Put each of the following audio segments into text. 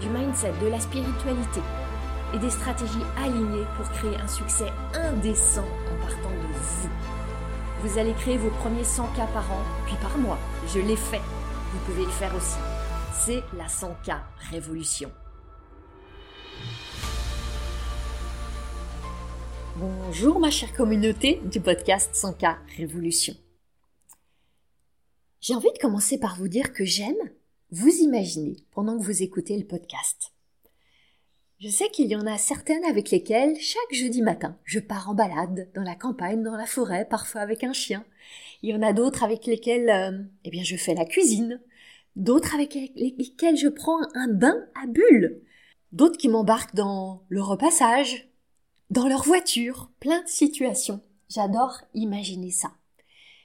du mindset, de la spiritualité et des stratégies alignées pour créer un succès indécent en partant de vous. Vous allez créer vos premiers 100 k par an, puis par mois. Je l'ai fait. Vous pouvez le faire aussi. C'est la 100K Révolution. Bonjour ma chère communauté du podcast 100K Révolution. J'ai envie de commencer par vous dire que j'aime vous imaginer pendant que vous écoutez le podcast. Je sais qu'il y en a certaines avec lesquelles chaque jeudi matin, je pars en balade dans la campagne, dans la forêt, parfois avec un chien. Il y en a d'autres avec lesquelles, euh, eh bien, je fais la cuisine. D'autres avec lesquelles je prends un bain à bulles. D'autres qui m'embarquent dans le repassage, dans leur voiture, plein de situations. J'adore imaginer ça.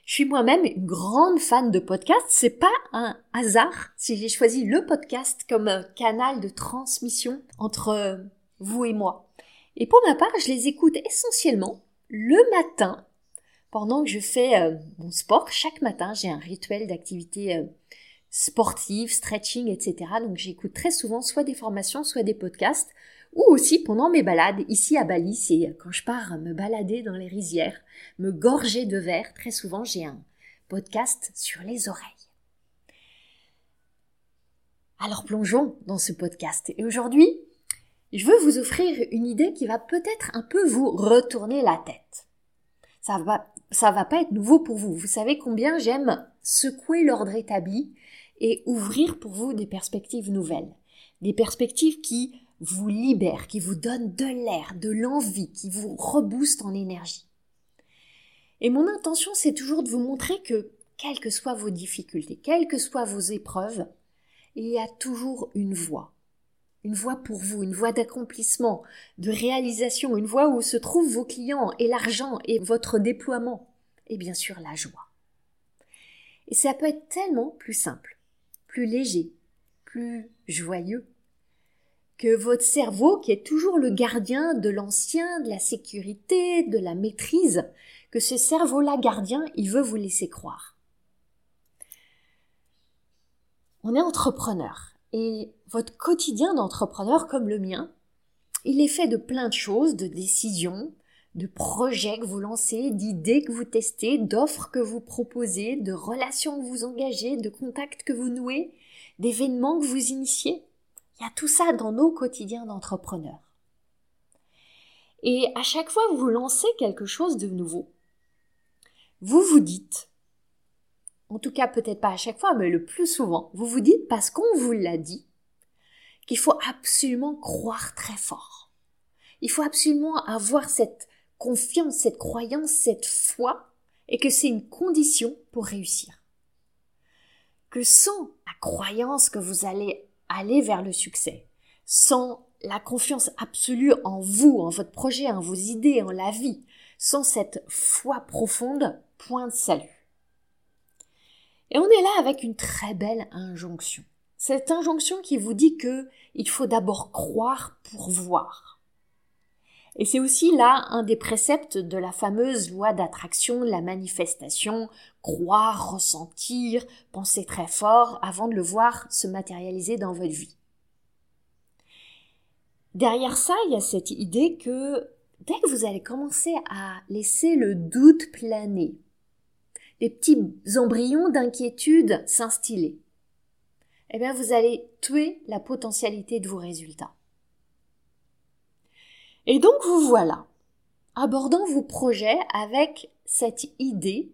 Je suis moi-même une grande fan de podcasts. C'est pas un hasard si j'ai choisi le podcast comme un canal de transmission entre euh, vous et moi. Et pour ma part, je les écoute essentiellement le matin pendant que je fais euh, mon sport. Chaque matin, j'ai un rituel d'activité euh, sportive, stretching, etc. Donc j'écoute très souvent soit des formations, soit des podcasts ou aussi pendant mes balades ici à Bali, c'est quand je pars me balader dans les rizières, me gorger de verre, très souvent j'ai un podcast sur les oreilles. Alors plongeons dans ce podcast. Et aujourd'hui, je veux vous offrir une idée qui va peut-être un peu vous retourner la tête. Ça va, ça va pas être nouveau pour vous. Vous savez combien j'aime secouer l'ordre établi et ouvrir pour vous des perspectives nouvelles. Des perspectives qui vous libère, qui vous donne de l'air, de l'envie, qui vous rebooste en énergie. Et mon intention, c'est toujours de vous montrer que, quelles que soient vos difficultés, quelles que soient vos épreuves, il y a toujours une voie. Une voie pour vous, une voie d'accomplissement, de réalisation, une voie où se trouvent vos clients et l'argent et votre déploiement. Et bien sûr la joie. Et ça peut être tellement plus simple, plus léger, plus joyeux que votre cerveau, qui est toujours le gardien de l'ancien, de la sécurité, de la maîtrise, que ce cerveau-là gardien, il veut vous laisser croire. On est entrepreneur et votre quotidien d'entrepreneur comme le mien, il est fait de plein de choses, de décisions, de projets que vous lancez, d'idées que vous testez, d'offres que vous proposez, de relations que vous engagez, de contacts que vous nouez, d'événements que vous initiez. Il y a tout ça dans nos quotidiens d'entrepreneurs. Et à chaque fois que vous lancez quelque chose de nouveau, vous vous dites, en tout cas peut-être pas à chaque fois, mais le plus souvent, vous vous dites parce qu'on vous l'a dit, qu'il faut absolument croire très fort. Il faut absolument avoir cette confiance, cette croyance, cette foi, et que c'est une condition pour réussir. Que sans la croyance que vous allez aller vers le succès, sans la confiance absolue en vous, en votre projet, en vos idées, en la vie, sans cette foi profonde, point de salut. Et on est là avec une très belle injonction. Cette injonction qui vous dit que il faut d'abord croire pour voir. Et c'est aussi là un des préceptes de la fameuse loi d'attraction, la manifestation, croire, ressentir, penser très fort avant de le voir se matérialiser dans votre vie. Derrière ça, il y a cette idée que dès que vous allez commencer à laisser le doute planer, les petits embryons d'inquiétude s'instiller, eh bien vous allez tuer la potentialité de vos résultats. Et donc vous voilà, abordant vos projets avec cette idée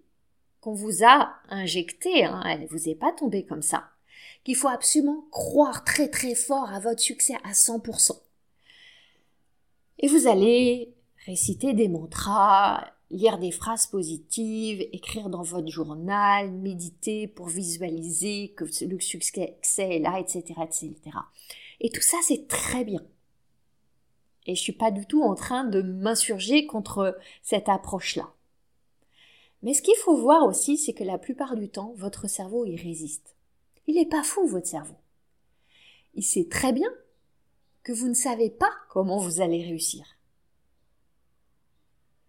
qu'on vous a injectée, hein, elle ne vous est pas tombée comme ça, qu'il faut absolument croire très très fort à votre succès à 100%. Et vous allez réciter des mantras, lire des phrases positives, écrire dans votre journal, méditer pour visualiser que le succès est là, etc., etc. Et tout ça, c'est très bien. Et je suis pas du tout en train de m'insurger contre cette approche-là. Mais ce qu'il faut voir aussi, c'est que la plupart du temps, votre cerveau y résiste. Il n'est pas fou, votre cerveau. Il sait très bien que vous ne savez pas comment vous allez réussir.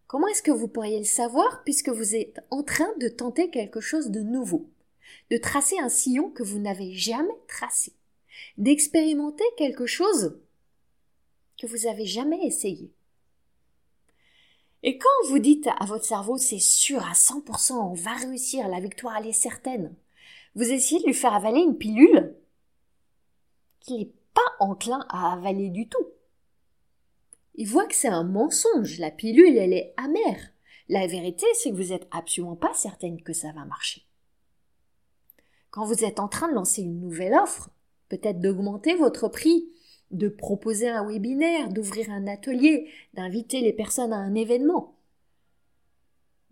Comment est-ce que vous pourriez le savoir puisque vous êtes en train de tenter quelque chose de nouveau, de tracer un sillon que vous n'avez jamais tracé, d'expérimenter quelque chose que vous n'avez jamais essayé. Et quand vous dites à votre cerveau c'est sûr à 100%, on va réussir, la victoire elle est certaine, vous essayez de lui faire avaler une pilule qu'il n'est pas enclin à avaler du tout. Il voit que c'est un mensonge, la pilule elle est amère. La vérité c'est que vous n'êtes absolument pas certaine que ça va marcher. Quand vous êtes en train de lancer une nouvelle offre, peut-être d'augmenter votre prix, de proposer un webinaire, d'ouvrir un atelier, d'inviter les personnes à un événement.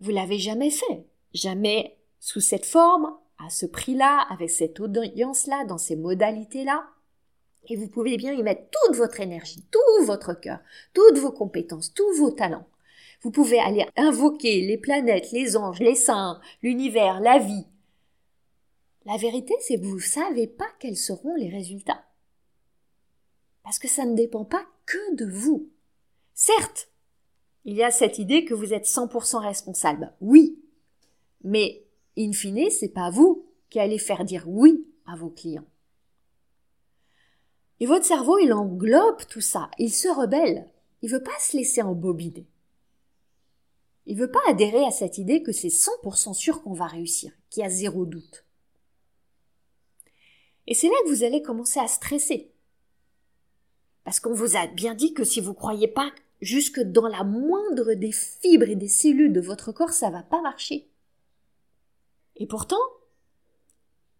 Vous l'avez jamais fait, jamais sous cette forme, à ce prix-là, avec cette audience-là, dans ces modalités-là. Et vous pouvez bien y mettre toute votre énergie, tout votre cœur, toutes vos compétences, tous vos talents. Vous pouvez aller invoquer les planètes, les anges, les saints, l'univers, la vie. La vérité, c'est que vous ne savez pas quels seront les résultats. Parce que ça ne dépend pas que de vous. Certes, il y a cette idée que vous êtes 100% responsable. Oui. Mais, in fine, c'est pas vous qui allez faire dire oui à vos clients. Et votre cerveau, il englobe tout ça. Il se rebelle. Il veut pas se laisser embobiner. Il veut pas adhérer à cette idée que c'est 100% sûr qu'on va réussir, qu'il y a zéro doute. Et c'est là que vous allez commencer à stresser. Parce qu'on vous a bien dit que si vous croyez pas jusque dans la moindre des fibres et des cellules de votre corps, ça va pas marcher. Et pourtant,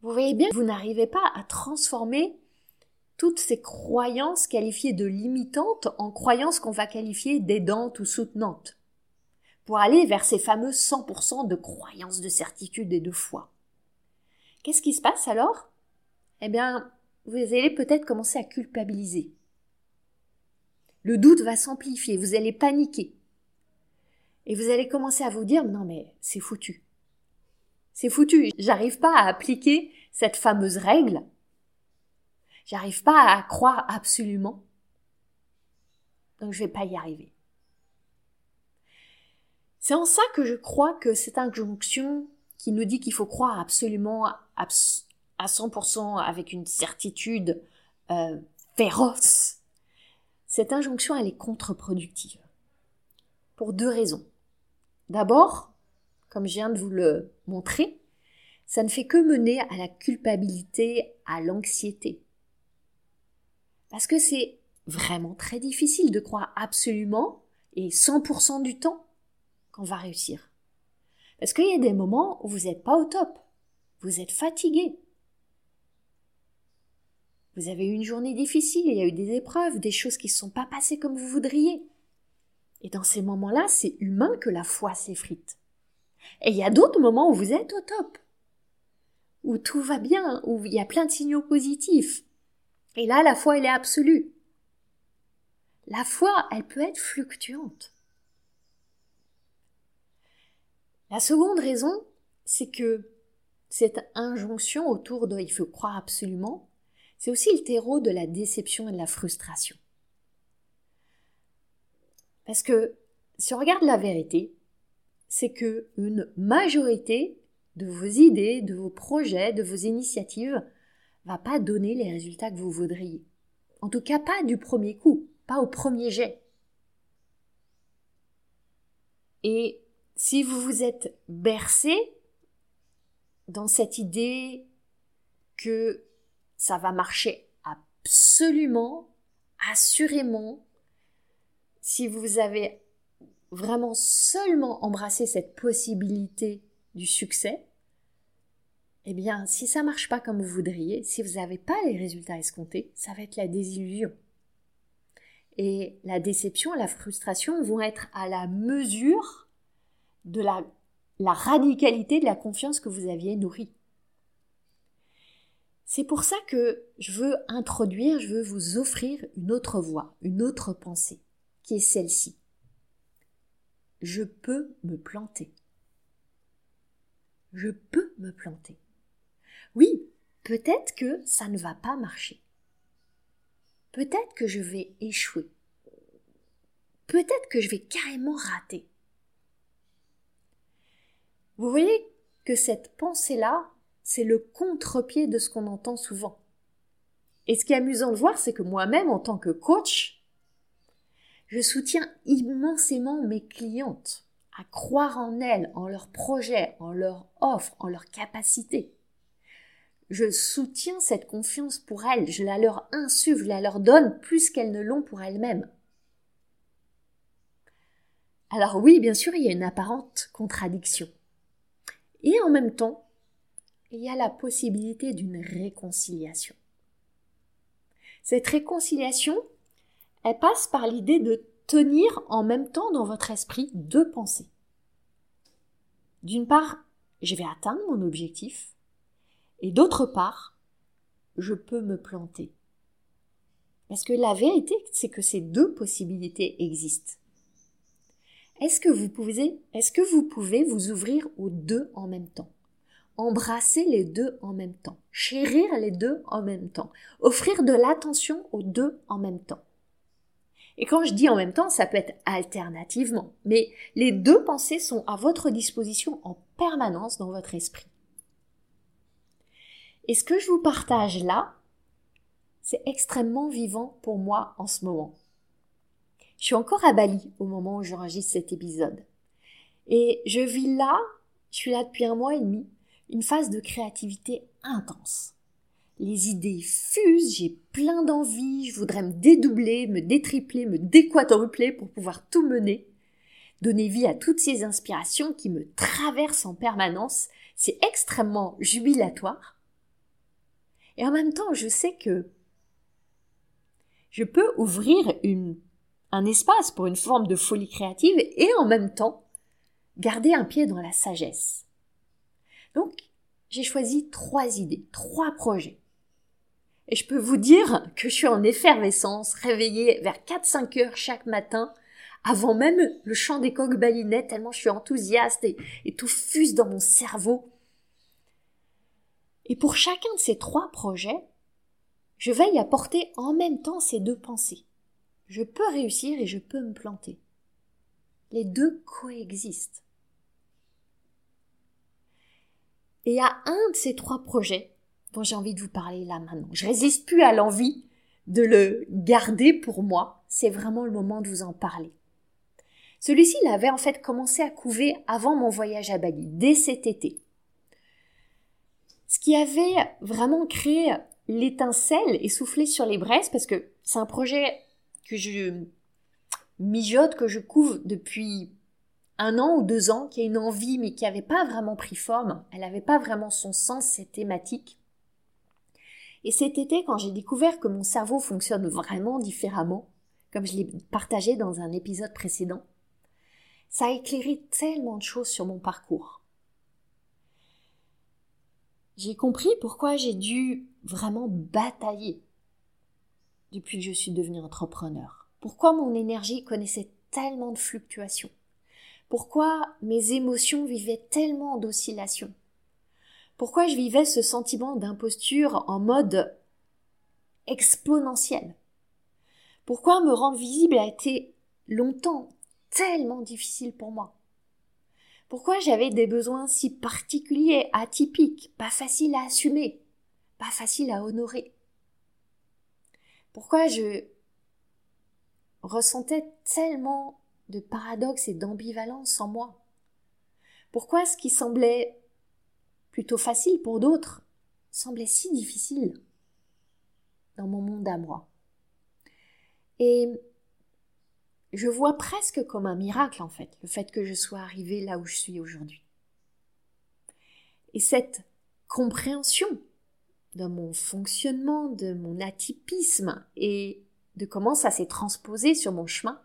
vous voyez bien que vous n'arrivez pas à transformer toutes ces croyances qualifiées de limitantes en croyances qu'on va qualifier d'aidantes ou soutenantes, pour aller vers ces fameux 100% de croyances de certitude et de foi. Qu'est-ce qui se passe alors? Eh bien, vous allez peut-être commencer à culpabiliser. Le doute va s'amplifier, vous allez paniquer. Et vous allez commencer à vous dire non mais c'est foutu. C'est foutu, j'arrive pas à appliquer cette fameuse règle. J'arrive pas à croire absolument. Donc je vais pas y arriver. C'est en ça que je crois que cette injonction qui nous dit qu'il faut croire absolument à 100% avec une certitude euh, féroce cette injonction, elle est contre-productive. Pour deux raisons. D'abord, comme je viens de vous le montrer, ça ne fait que mener à la culpabilité, à l'anxiété. Parce que c'est vraiment très difficile de croire absolument et 100% du temps qu'on va réussir. Parce qu'il y a des moments où vous n'êtes pas au top. Vous êtes fatigué. Vous avez eu une journée difficile, il y a eu des épreuves, des choses qui ne sont pas passées comme vous voudriez. Et dans ces moments-là, c'est humain que la foi s'effrite. Et il y a d'autres moments où vous êtes au top, où tout va bien, où il y a plein de signaux positifs. Et là, la foi, elle est absolue. La foi, elle peut être fluctuante. La seconde raison, c'est que cette injonction autour de il faut croire absolument, c'est aussi le terreau de la déception et de la frustration. Parce que si on regarde la vérité, c'est que une majorité de vos idées, de vos projets, de vos initiatives va pas donner les résultats que vous voudriez. En tout cas, pas du premier coup, pas au premier jet. Et si vous vous êtes bercé dans cette idée que ça va marcher absolument, assurément, si vous avez vraiment seulement embrassé cette possibilité du succès, eh bien, si ça marche pas comme vous voudriez, si vous n'avez pas les résultats escomptés, ça va être la désillusion. Et la déception, la frustration vont être à la mesure de la, la radicalité de la confiance que vous aviez nourrie. C'est pour ça que je veux introduire, je veux vous offrir une autre voie, une autre pensée, qui est celle-ci. Je peux me planter. Je peux me planter. Oui, peut-être que ça ne va pas marcher. Peut-être que je vais échouer. Peut-être que je vais carrément rater. Vous voyez que cette pensée-là, c'est le contre-pied de ce qu'on entend souvent. Et ce qui est amusant de voir, c'est que moi-même, en tant que coach, je soutiens immensément mes clientes à croire en elles, en leurs projets, en leurs offres, en leurs capacités. Je soutiens cette confiance pour elles, je la leur insuffle, je la leur donne plus qu'elles ne l'ont pour elles-mêmes. Alors oui, bien sûr, il y a une apparente contradiction. Et en même temps, il y a la possibilité d'une réconciliation. Cette réconciliation, elle passe par l'idée de tenir en même temps dans votre esprit deux pensées. D'une part, je vais atteindre mon objectif, et d'autre part, je peux me planter. Parce que la vérité, c'est que ces deux possibilités existent. Est-ce que vous pouvez, est-ce que vous pouvez vous ouvrir aux deux en même temps? Embrasser les deux en même temps, chérir les deux en même temps, offrir de l'attention aux deux en même temps. Et quand je dis en même temps, ça peut être alternativement, mais les deux pensées sont à votre disposition en permanence dans votre esprit. Et ce que je vous partage là, c'est extrêmement vivant pour moi en ce moment. Je suis encore à Bali au moment où j'enregistre cet épisode. Et je vis là, je suis là depuis un mois et demi, une phase de créativité intense. Les idées fusent, j'ai plein d'envie, je voudrais me dédoubler, me détripler, me déquadrupler pour pouvoir tout mener. Donner vie à toutes ces inspirations qui me traversent en permanence, c'est extrêmement jubilatoire. Et en même temps, je sais que je peux ouvrir une, un espace pour une forme de folie créative et en même temps garder un pied dans la sagesse. Donc, j'ai choisi trois idées, trois projets. Et je peux vous dire que je suis en effervescence, réveillée vers 4-5 heures chaque matin, avant même le chant des coqs balinets, tellement je suis enthousiaste et, et tout fuse dans mon cerveau. Et pour chacun de ces trois projets, je veille à porter en même temps ces deux pensées. Je peux réussir et je peux me planter. Les deux coexistent. Et il y a un de ces trois projets dont j'ai envie de vous parler là maintenant. Je résiste plus à l'envie de le garder pour moi. C'est vraiment le moment de vous en parler. Celui-ci, il avait en fait commencé à couver avant mon voyage à Bali, dès cet été. Ce qui avait vraiment créé l'étincelle et soufflé sur les braises, parce que c'est un projet que je mijote, que je couve depuis un an ou deux ans, qui a une envie mais qui n'avait pas vraiment pris forme, elle n'avait pas vraiment son sens, cette thématique. Et cet été, quand j'ai découvert que mon cerveau fonctionne vraiment différemment, comme je l'ai partagé dans un épisode précédent, ça a éclairé tellement de choses sur mon parcours. J'ai compris pourquoi j'ai dû vraiment batailler depuis que je suis devenue entrepreneur. Pourquoi mon énergie connaissait tellement de fluctuations. Pourquoi mes émotions vivaient tellement d'oscillations? Pourquoi je vivais ce sentiment d'imposture en mode exponentiel? Pourquoi me rendre visible a été longtemps tellement difficile pour moi? Pourquoi j'avais des besoins si particuliers, atypiques, pas faciles à assumer, pas faciles à honorer? Pourquoi je ressentais tellement de paradoxe et d'ambivalence en moi Pourquoi ce qui semblait plutôt facile pour d'autres semblait si difficile dans mon monde à moi? Et je vois presque comme un miracle en fait, le fait que je sois arrivée là où je suis aujourd'hui. Et cette compréhension de mon fonctionnement, de mon atypisme et de comment ça s'est transposé sur mon chemin,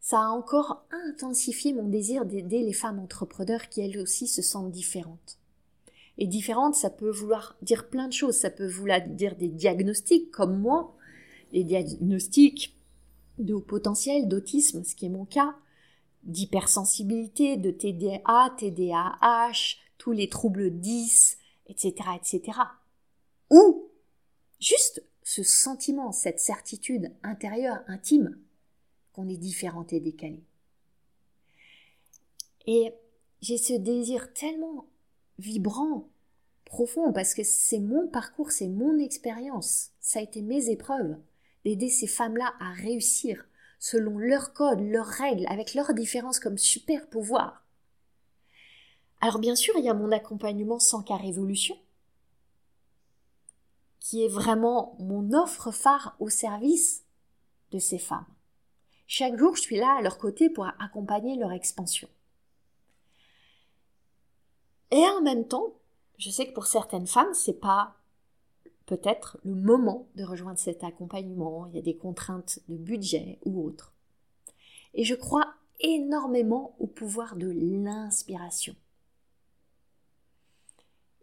ça a encore intensifié mon désir d'aider les femmes entrepreneurs qui elles aussi se sentent différentes. Et différente, ça peut vouloir dire plein de choses. Ça peut vouloir dire des diagnostics, comme moi, les diagnostics de haut potentiel, d'autisme, ce qui est mon cas, d'hypersensibilité, de TDA, TDAH, tous les troubles 10, etc., etc. Ou juste ce sentiment, cette certitude intérieure, intime, qu'on est différente et décalée. Et j'ai ce désir tellement vibrant, profond, parce que c'est mon parcours, c'est mon expérience, ça a été mes épreuves, d'aider ces femmes-là à réussir selon leurs codes, leurs règles, avec leurs différences comme super pouvoir. Alors bien sûr, il y a mon accompagnement sans cas révolution, qui est vraiment mon offre phare au service de ces femmes. Chaque jour, je suis là à leur côté pour accompagner leur expansion. Et en même temps, je sais que pour certaines femmes, c'est pas peut-être le moment de rejoindre cet accompagnement. Il y a des contraintes de budget ou autres. Et je crois énormément au pouvoir de l'inspiration.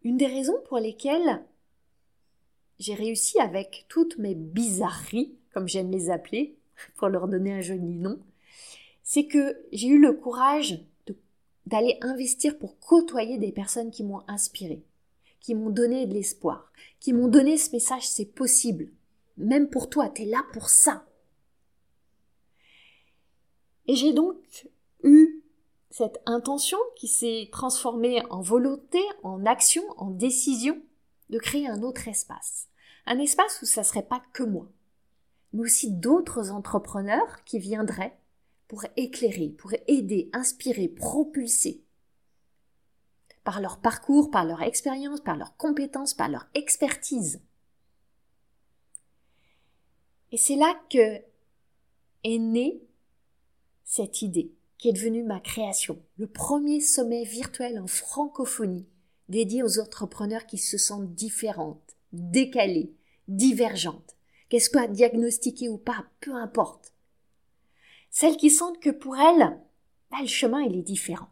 Une des raisons pour lesquelles j'ai réussi avec toutes mes bizarreries, comme j'aime les appeler, pour leur donner un joli nom, c'est que j'ai eu le courage d'aller investir pour côtoyer des personnes qui m'ont inspiré, qui m'ont donné de l'espoir, qui m'ont donné ce message c'est possible. Même pour toi, tu es là pour ça. Et j'ai donc eu cette intention qui s'est transformée en volonté, en action, en décision de créer un autre espace. Un espace où ça serait pas que moi, mais aussi d'autres entrepreneurs qui viendraient pour éclairer, pour aider, inspirer, propulser par leur parcours, par leur expérience, par leurs compétences, par leur expertise. Et c'est là que est née cette idée qui est devenue ma création, le premier sommet virtuel en francophonie dédié aux entrepreneurs qui se sentent différentes, décalées, divergentes, qu'elles soient diagnostiquées ou pas, peu importe. Celles qui sentent que pour elles, bah, le chemin est différent.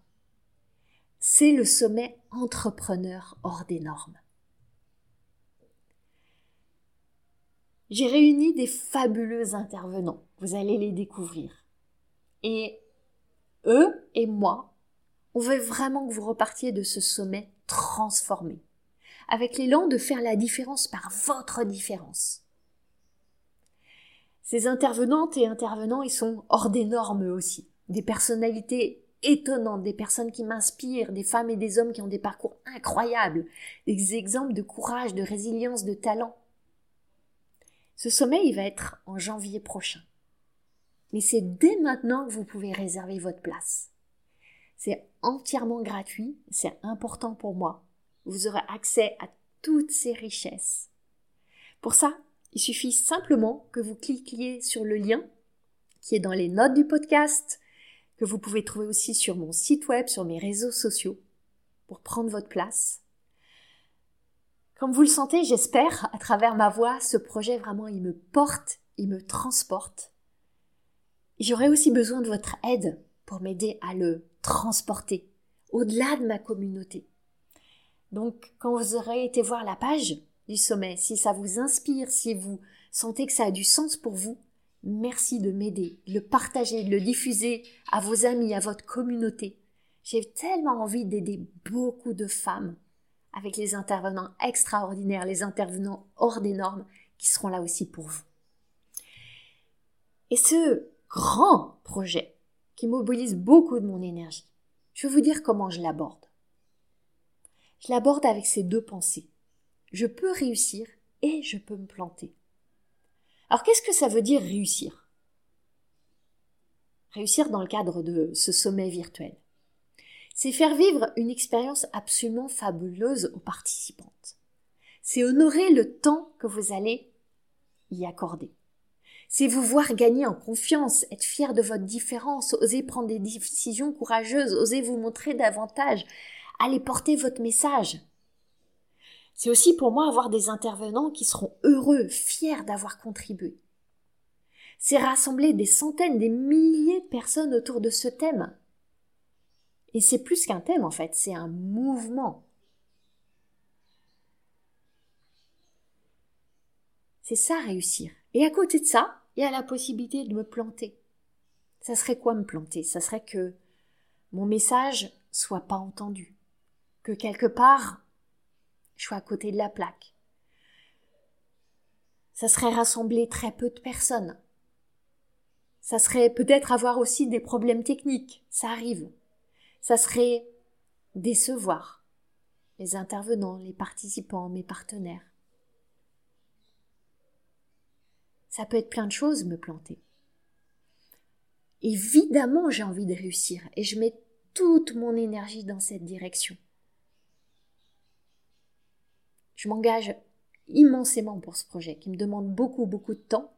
C'est le sommet entrepreneur hors des normes. J'ai réuni des fabuleux intervenants, vous allez les découvrir. Et eux et moi, on veut vraiment que vous repartiez de ce sommet transformé, avec l'élan de faire la différence par votre différence. Ces intervenantes et intervenants, ils sont hors des normes aussi, des personnalités étonnantes, des personnes qui m'inspirent, des femmes et des hommes qui ont des parcours incroyables, des exemples de courage, de résilience, de talent. Ce sommet, il va être en janvier prochain. Mais c'est dès maintenant que vous pouvez réserver votre place. C'est entièrement gratuit, c'est important pour moi. Vous aurez accès à toutes ces richesses. Pour ça, il suffit simplement que vous cliquiez sur le lien qui est dans les notes du podcast, que vous pouvez trouver aussi sur mon site web, sur mes réseaux sociaux, pour prendre votre place. Comme vous le sentez, j'espère, à travers ma voix, ce projet vraiment, il me porte, il me transporte. J'aurais aussi besoin de votre aide pour m'aider à le transporter au-delà de ma communauté. Donc, quand vous aurez été voir la page, du sommet, si ça vous inspire, si vous sentez que ça a du sens pour vous, merci de m'aider, de le partager, de le diffuser à vos amis, à votre communauté. J'ai tellement envie d'aider beaucoup de femmes avec les intervenants extraordinaires, les intervenants hors des normes qui seront là aussi pour vous. Et ce grand projet qui mobilise beaucoup de mon énergie, je vais vous dire comment je l'aborde. Je l'aborde avec ces deux pensées je peux réussir et je peux me planter. Alors qu'est-ce que ça veut dire réussir? Réussir dans le cadre de ce sommet virtuel. C'est faire vivre une expérience absolument fabuleuse aux participantes. C'est honorer le temps que vous allez y accorder. C'est vous voir gagner en confiance, être fier de votre différence, oser prendre des décisions courageuses, oser vous montrer davantage, aller porter votre message. C'est aussi pour moi avoir des intervenants qui seront heureux, fiers d'avoir contribué. C'est rassembler des centaines, des milliers de personnes autour de ce thème. Et c'est plus qu'un thème en fait, c'est un mouvement. C'est ça réussir. Et à côté de ça, il y a la possibilité de me planter. Ça serait quoi me planter? Ça serait que mon message soit pas entendu, que quelque part je sois à côté de la plaque. Ça serait rassembler très peu de personnes. Ça serait peut-être avoir aussi des problèmes techniques. Ça arrive. Ça serait décevoir les intervenants, les participants, mes partenaires. Ça peut être plein de choses, me planter. Évidemment, j'ai envie de réussir et je mets toute mon énergie dans cette direction. Je m'engage immensément pour ce projet qui me demande beaucoup, beaucoup de temps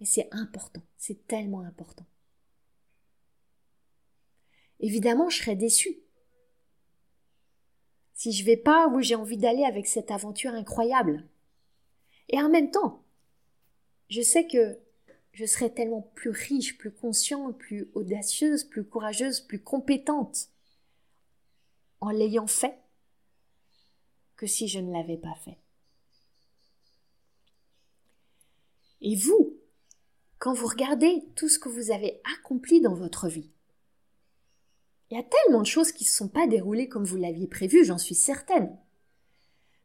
et c'est important, c'est tellement important. Évidemment, je serais déçue si je vais pas où j'ai envie d'aller avec cette aventure incroyable. Et en même temps, je sais que je serai tellement plus riche, plus consciente, plus audacieuse, plus courageuse, plus compétente en l'ayant fait que si je ne l'avais pas fait. Et vous, quand vous regardez tout ce que vous avez accompli dans votre vie, il y a tellement de choses qui ne se sont pas déroulées comme vous l'aviez prévu, j'en suis certaine.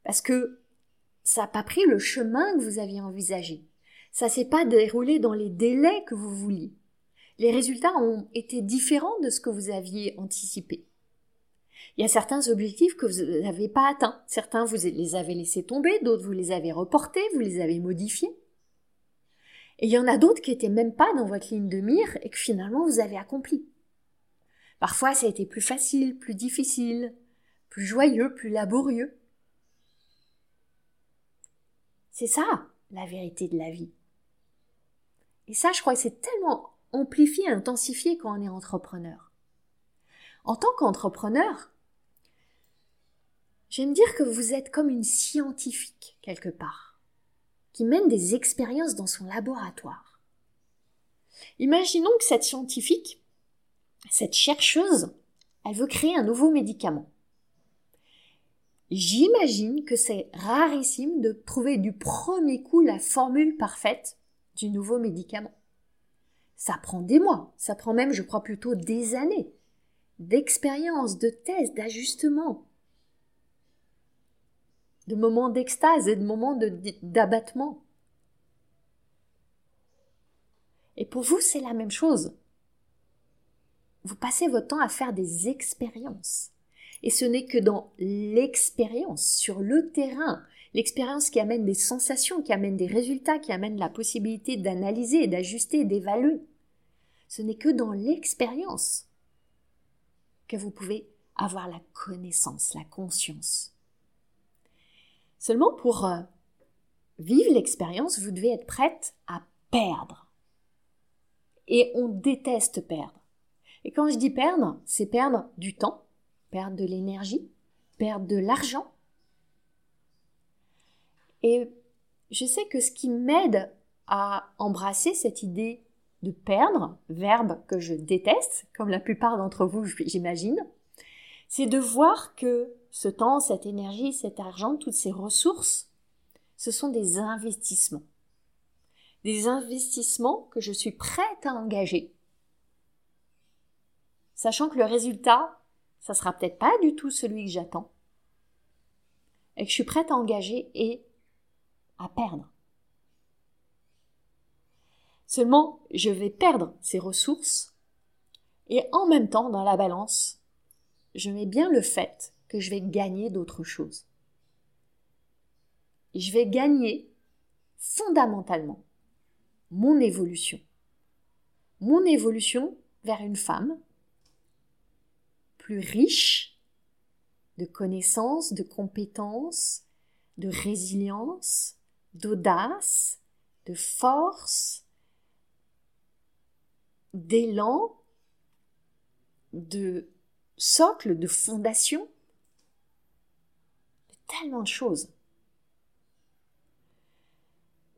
Parce que ça n'a pas pris le chemin que vous aviez envisagé. Ça s'est pas déroulé dans les délais que vous vouliez. Les résultats ont été différents de ce que vous aviez anticipé. Il y a certains objectifs que vous n'avez pas atteints. Certains, vous les avez laissés tomber, d'autres, vous les avez reportés, vous les avez modifiés. Et il y en a d'autres qui étaient même pas dans votre ligne de mire et que finalement vous avez accompli. Parfois, ça a été plus facile, plus difficile, plus joyeux, plus laborieux. C'est ça, la vérité de la vie. Et ça, je crois c'est tellement amplifié, intensifié quand on est entrepreneur. En tant qu'entrepreneur, j'aime dire que vous êtes comme une scientifique quelque part, qui mène des expériences dans son laboratoire. Imaginons que cette scientifique, cette chercheuse, elle veut créer un nouveau médicament. J'imagine que c'est rarissime de trouver du premier coup la formule parfaite du nouveau médicament. Ça prend des mois, ça prend même, je crois, plutôt des années d'expérience, de tests, d'ajustements, de moments d'extase et de moments d'abattement. Et pour vous, c'est la même chose vous passez votre temps à faire des expériences. Et ce n'est que dans l'expérience, sur le terrain, l'expérience qui amène des sensations, qui amène des résultats, qui amène la possibilité d'analyser, d'ajuster, d'évaluer. Ce n'est que dans l'expérience que vous pouvez avoir la connaissance, la conscience. Seulement pour euh, vivre l'expérience, vous devez être prête à perdre. Et on déteste perdre. Et quand je dis perdre, c'est perdre du temps, perdre de l'énergie, perdre de l'argent. Et je sais que ce qui m'aide à embrasser cette idée de perdre, verbe que je déteste, comme la plupart d'entre vous, j'imagine, c'est de voir que ce temps, cette énergie, cet argent, toutes ces ressources, ce sont des investissements. Des investissements que je suis prête à engager sachant que le résultat, ça sera peut-être pas du tout celui que j'attends, et que je suis prête à engager et à perdre. Seulement, je vais perdre ces ressources, et en même temps, dans la balance, je mets bien le fait que je vais gagner d'autres choses. je vais gagner fondamentalement mon évolution. Mon évolution vers une femme plus riche de connaissances, de compétences, de résilience, d'audace, de force, d'élan, de socle, de fondation, de tellement de choses.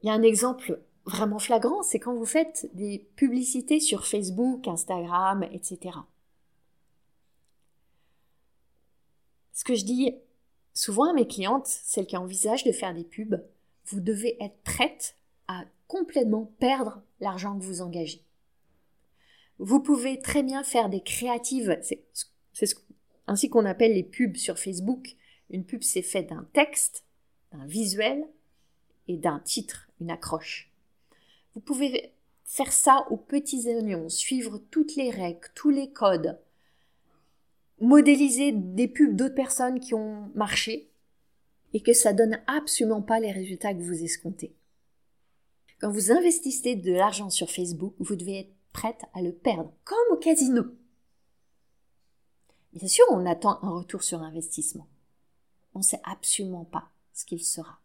Il y a un exemple vraiment flagrant, c'est quand vous faites des publicités sur Facebook, Instagram, etc. Ce que je dis souvent à mes clientes, celles qui envisagent de faire des pubs, vous devez être prête à complètement perdre l'argent que vous engagez. Vous pouvez très bien faire des créatives, c'est ainsi qu'on appelle les pubs sur Facebook. Une pub, c'est fait d'un texte, d'un visuel et d'un titre, une accroche. Vous pouvez faire ça aux petits oignons, suivre toutes les règles, tous les codes, modéliser des pubs d'autres personnes qui ont marché et que ça donne absolument pas les résultats que vous escomptez. Quand vous investissez de l'argent sur Facebook, vous devez être prête à le perdre, comme au casino. Bien sûr, on attend un retour sur investissement. On ne sait absolument pas ce qu'il sera.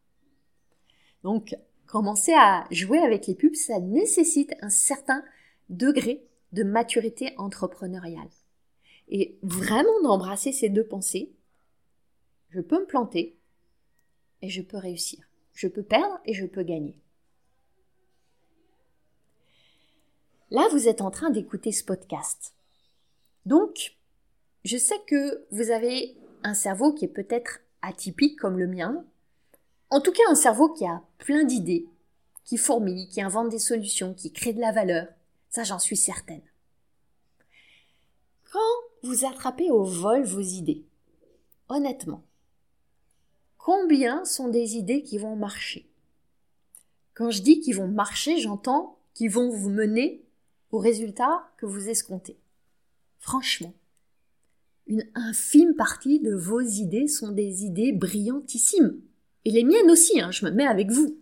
Donc, commencer à jouer avec les pubs, ça nécessite un certain degré de maturité entrepreneuriale. Et vraiment d'embrasser ces deux pensées. Je peux me planter et je peux réussir. Je peux perdre et je peux gagner. Là, vous êtes en train d'écouter ce podcast. Donc, je sais que vous avez un cerveau qui est peut-être atypique comme le mien. En tout cas, un cerveau qui a plein d'idées, qui fourmille, qui invente des solutions, qui crée de la valeur. Ça, j'en suis certaine. Quand vous attrapez au vol vos idées, honnêtement, combien sont des idées qui vont marcher? Quand je dis qu'ils vont marcher, j'entends qu'ils vont vous mener au résultat que vous escomptez. Franchement, une infime partie de vos idées sont des idées brillantissimes. Et les miennes aussi, hein, je me mets avec vous.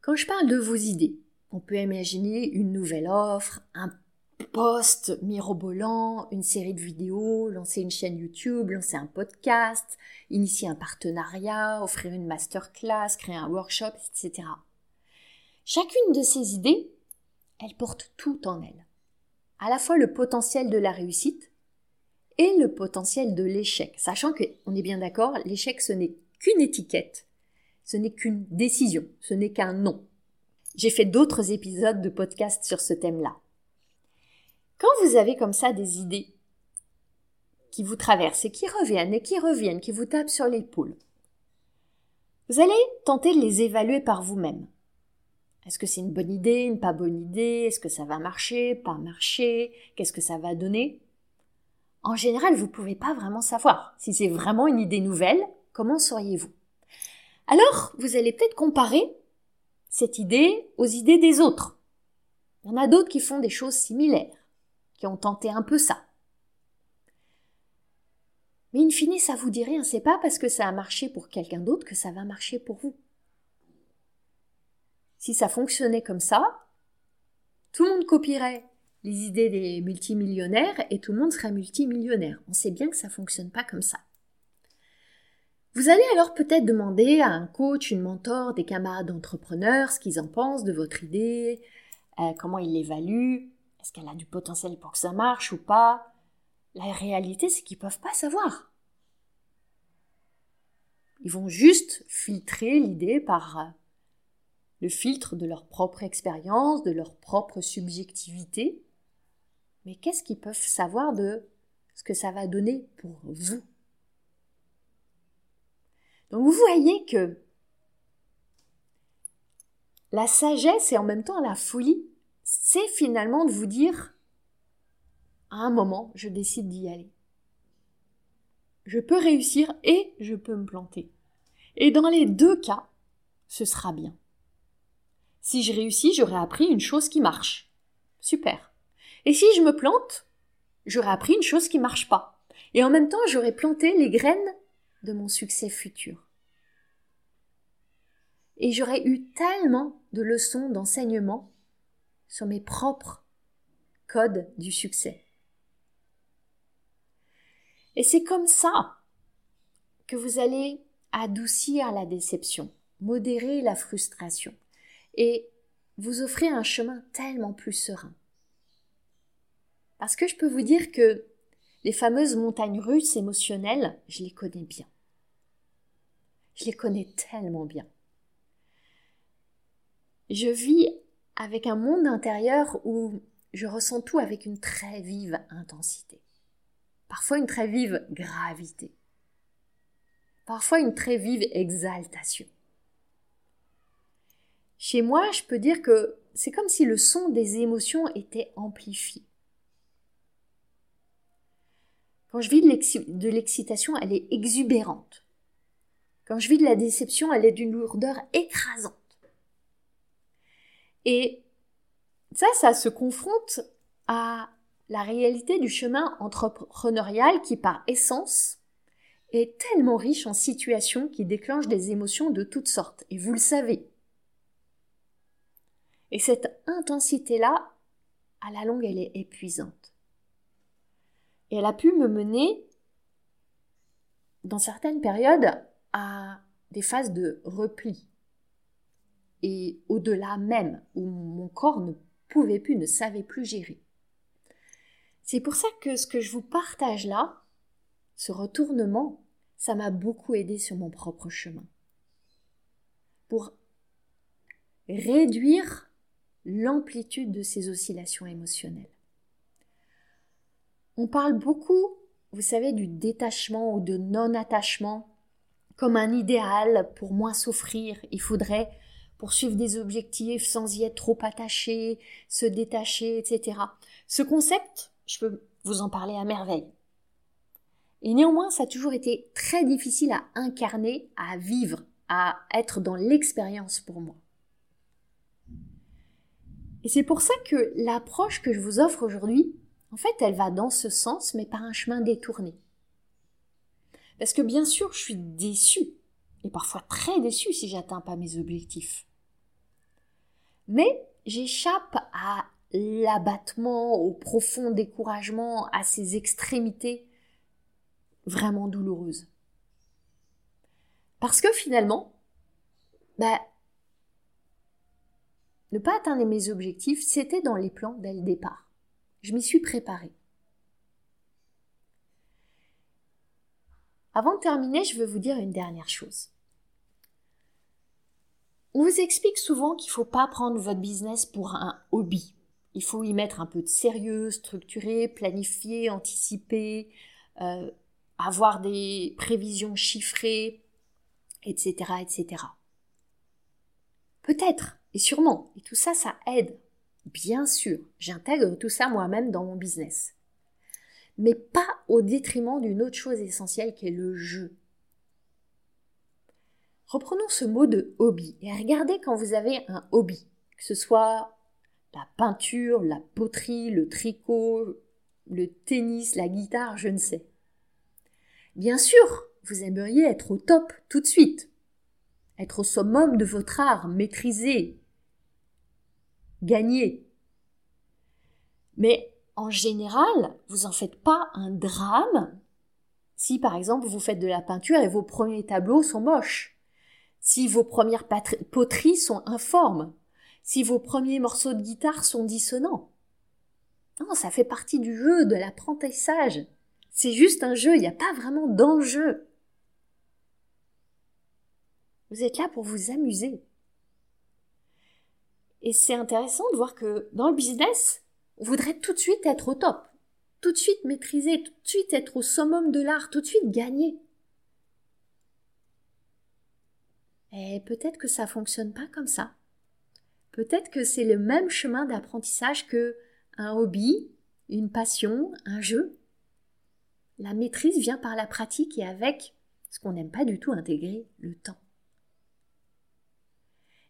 Quand je parle de vos idées, on peut imaginer une nouvelle offre, un post mirobolant, une série de vidéos, lancer une chaîne YouTube, lancer un podcast, initier un partenariat, offrir une masterclass, créer un workshop, etc. Chacune de ces idées, elle porte tout en elle. À la fois le potentiel de la réussite et le potentiel de l'échec, sachant qu'on est bien d'accord, l'échec ce n'est qu'une étiquette, ce n'est qu'une décision, ce n'est qu'un nom. J'ai fait d'autres épisodes de podcast sur ce thème-là. Quand vous avez comme ça des idées qui vous traversent et qui reviennent et qui reviennent, qui vous tapent sur l'épaule, vous allez tenter de les évaluer par vous-même. Est-ce que c'est une bonne idée, une pas bonne idée? Est-ce que ça va marcher, pas marcher? Qu'est-ce que ça va donner? En général, vous ne pouvez pas vraiment savoir. Si c'est vraiment une idée nouvelle, comment sauriez-vous? Alors, vous allez peut-être comparer cette idée aux idées des autres. Il y en a d'autres qui font des choses similaires, qui ont tenté un peu ça. Mais in fine, ça vous dit rien, c'est pas parce que ça a marché pour quelqu'un d'autre que ça va marcher pour vous. Si ça fonctionnait comme ça, tout le monde copierait les idées des multimillionnaires et tout le monde serait multimillionnaire. On sait bien que ça fonctionne pas comme ça. Vous allez alors peut-être demander à un coach, une mentor, des camarades d'entrepreneurs ce qu'ils en pensent de votre idée, euh, comment ils l'évaluent, est-ce qu'elle a du potentiel pour que ça marche ou pas. La réalité, c'est qu'ils ne peuvent pas savoir. Ils vont juste filtrer l'idée par euh, filtre de leur propre expérience, de leur propre subjectivité. Mais qu'est-ce qu'ils peuvent savoir de ce que ça va donner pour vous? Donc vous voyez que la sagesse et en même temps la folie, c'est finalement de vous dire à un moment, je décide d'y aller. Je peux réussir et je peux me planter. Et dans les deux cas, ce sera bien. Si je réussis, j'aurai appris une chose qui marche. Super. Et si je me plante, j'aurai appris une chose qui marche pas. Et en même temps, j'aurai planté les graines de mon succès futur. Et j'aurais eu tellement de leçons d'enseignement sur mes propres codes du succès. Et c'est comme ça que vous allez adoucir la déception, modérer la frustration, et vous offrez un chemin tellement plus serein. Parce que je peux vous dire que les fameuses montagnes russes émotionnelles, je les connais bien. Je les connais tellement bien. Je vis avec un monde intérieur où je ressens tout avec une très vive intensité. Parfois une très vive gravité. parfois une très vive exaltation. Chez moi, je peux dire que c'est comme si le son des émotions était amplifié. Quand je vis de l'excitation, elle est exubérante. Quand je vis de la déception, elle est d'une lourdeur écrasante. Et ça, ça se confronte à la réalité du chemin entrepreneurial qui, par essence, est tellement riche en situations qui déclenchent des émotions de toutes sortes. Et vous le savez. Et cette intensité-là, à la longue, elle est épuisante. Et elle a pu me mener, dans certaines périodes, à des phases de repli. Et au-delà même, où mon corps ne pouvait plus, ne savait plus gérer. C'est pour ça que ce que je vous partage là, ce retournement, ça m'a beaucoup aidé sur mon propre chemin. Pour réduire l'amplitude de ces oscillations émotionnelles. On parle beaucoup, vous savez, du détachement ou de non-attachement comme un idéal pour moins souffrir. Il faudrait poursuivre des objectifs sans y être trop attaché, se détacher, etc. Ce concept, je peux vous en parler à merveille. Et néanmoins, ça a toujours été très difficile à incarner, à vivre, à être dans l'expérience pour moi. Et c'est pour ça que l'approche que je vous offre aujourd'hui, en fait, elle va dans ce sens, mais par un chemin détourné. Parce que bien sûr, je suis déçue, et parfois très déçue si j'atteins pas mes objectifs. Mais j'échappe à l'abattement, au profond découragement, à ces extrémités vraiment douloureuses. Parce que finalement, bah, ne pas atteindre mes objectifs, c'était dans les plans dès le départ. Je m'y suis préparée. Avant de terminer, je veux vous dire une dernière chose. On vous explique souvent qu'il ne faut pas prendre votre business pour un hobby. Il faut y mettre un peu de sérieux, structurer, planifier, anticiper, euh, avoir des prévisions chiffrées, etc., etc. Peut-être, et sûrement, et tout ça, ça aide. Bien sûr, j'intègre tout ça moi-même dans mon business mais pas au détriment d'une autre chose essentielle qui est le jeu. Reprenons ce mot de hobby et regardez quand vous avez un hobby, que ce soit la peinture, la poterie, le tricot, le tennis, la guitare, je ne sais. Bien sûr, vous aimeriez être au top tout de suite, être au summum de votre art, maîtriser, gagner. Mais en général, vous en faites pas un drame si par exemple vous faites de la peinture et vos premiers tableaux sont moches, si vos premières poteries sont informes, si vos premiers morceaux de guitare sont dissonants. Non, ça fait partie du jeu, de l'apprentissage. C'est juste un jeu, il n'y a pas vraiment d'enjeu. Vous êtes là pour vous amuser. Et c'est intéressant de voir que dans le business, on voudrait tout de suite être au top, tout de suite maîtriser, tout de suite être au summum de l'art, tout de suite gagner. Et peut-être que ça fonctionne pas comme ça. Peut-être que c'est le même chemin d'apprentissage que un hobby, une passion, un jeu. La maîtrise vient par la pratique et avec ce qu'on n'aime pas du tout intégrer, le temps.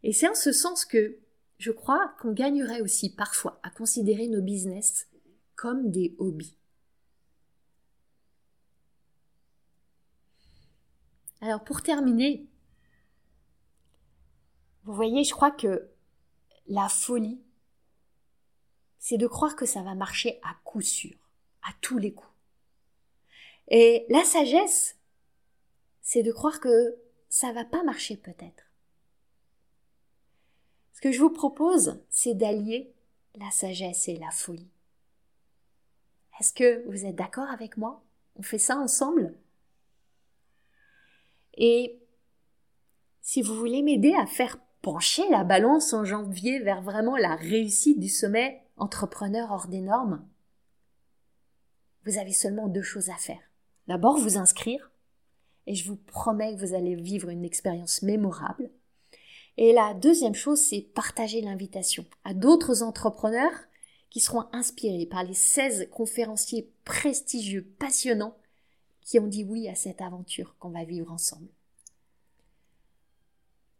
Et c'est en ce sens que je crois qu'on gagnerait aussi parfois à considérer nos business comme des hobbies. Alors pour terminer, vous voyez, je crois que la folie, c'est de croire que ça va marcher à coup sûr, à tous les coups. Et la sagesse, c'est de croire que ça va pas marcher peut-être. Ce que je vous propose, c'est d'allier la sagesse et la folie. Est-ce que vous êtes d'accord avec moi? On fait ça ensemble? Et si vous voulez m'aider à faire pencher la balance en janvier vers vraiment la réussite du sommet entrepreneur hors des normes, vous avez seulement deux choses à faire. D'abord, vous inscrire et je vous promets que vous allez vivre une expérience mémorable. Et la deuxième chose, c'est partager l'invitation à d'autres entrepreneurs qui seront inspirés par les 16 conférenciers prestigieux, passionnants, qui ont dit oui à cette aventure qu'on va vivre ensemble.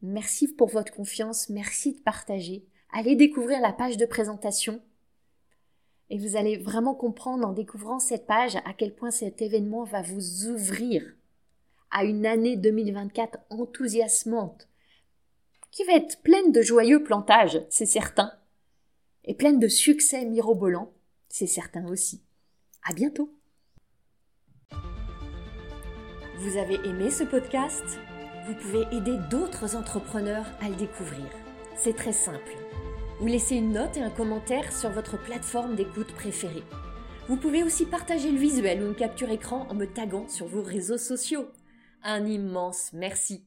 Merci pour votre confiance, merci de partager. Allez découvrir la page de présentation et vous allez vraiment comprendre en découvrant cette page à quel point cet événement va vous ouvrir à une année 2024 enthousiasmante, qui va être pleine de joyeux plantages, c'est certain, et pleine de succès mirobolants, c'est certain aussi. À bientôt! Vous avez aimé ce podcast? Vous pouvez aider d'autres entrepreneurs à le découvrir. C'est très simple ou laissez une note et un commentaire sur votre plateforme d'écoute préférée. Vous pouvez aussi partager le visuel ou une capture écran en me taguant sur vos réseaux sociaux. Un immense merci.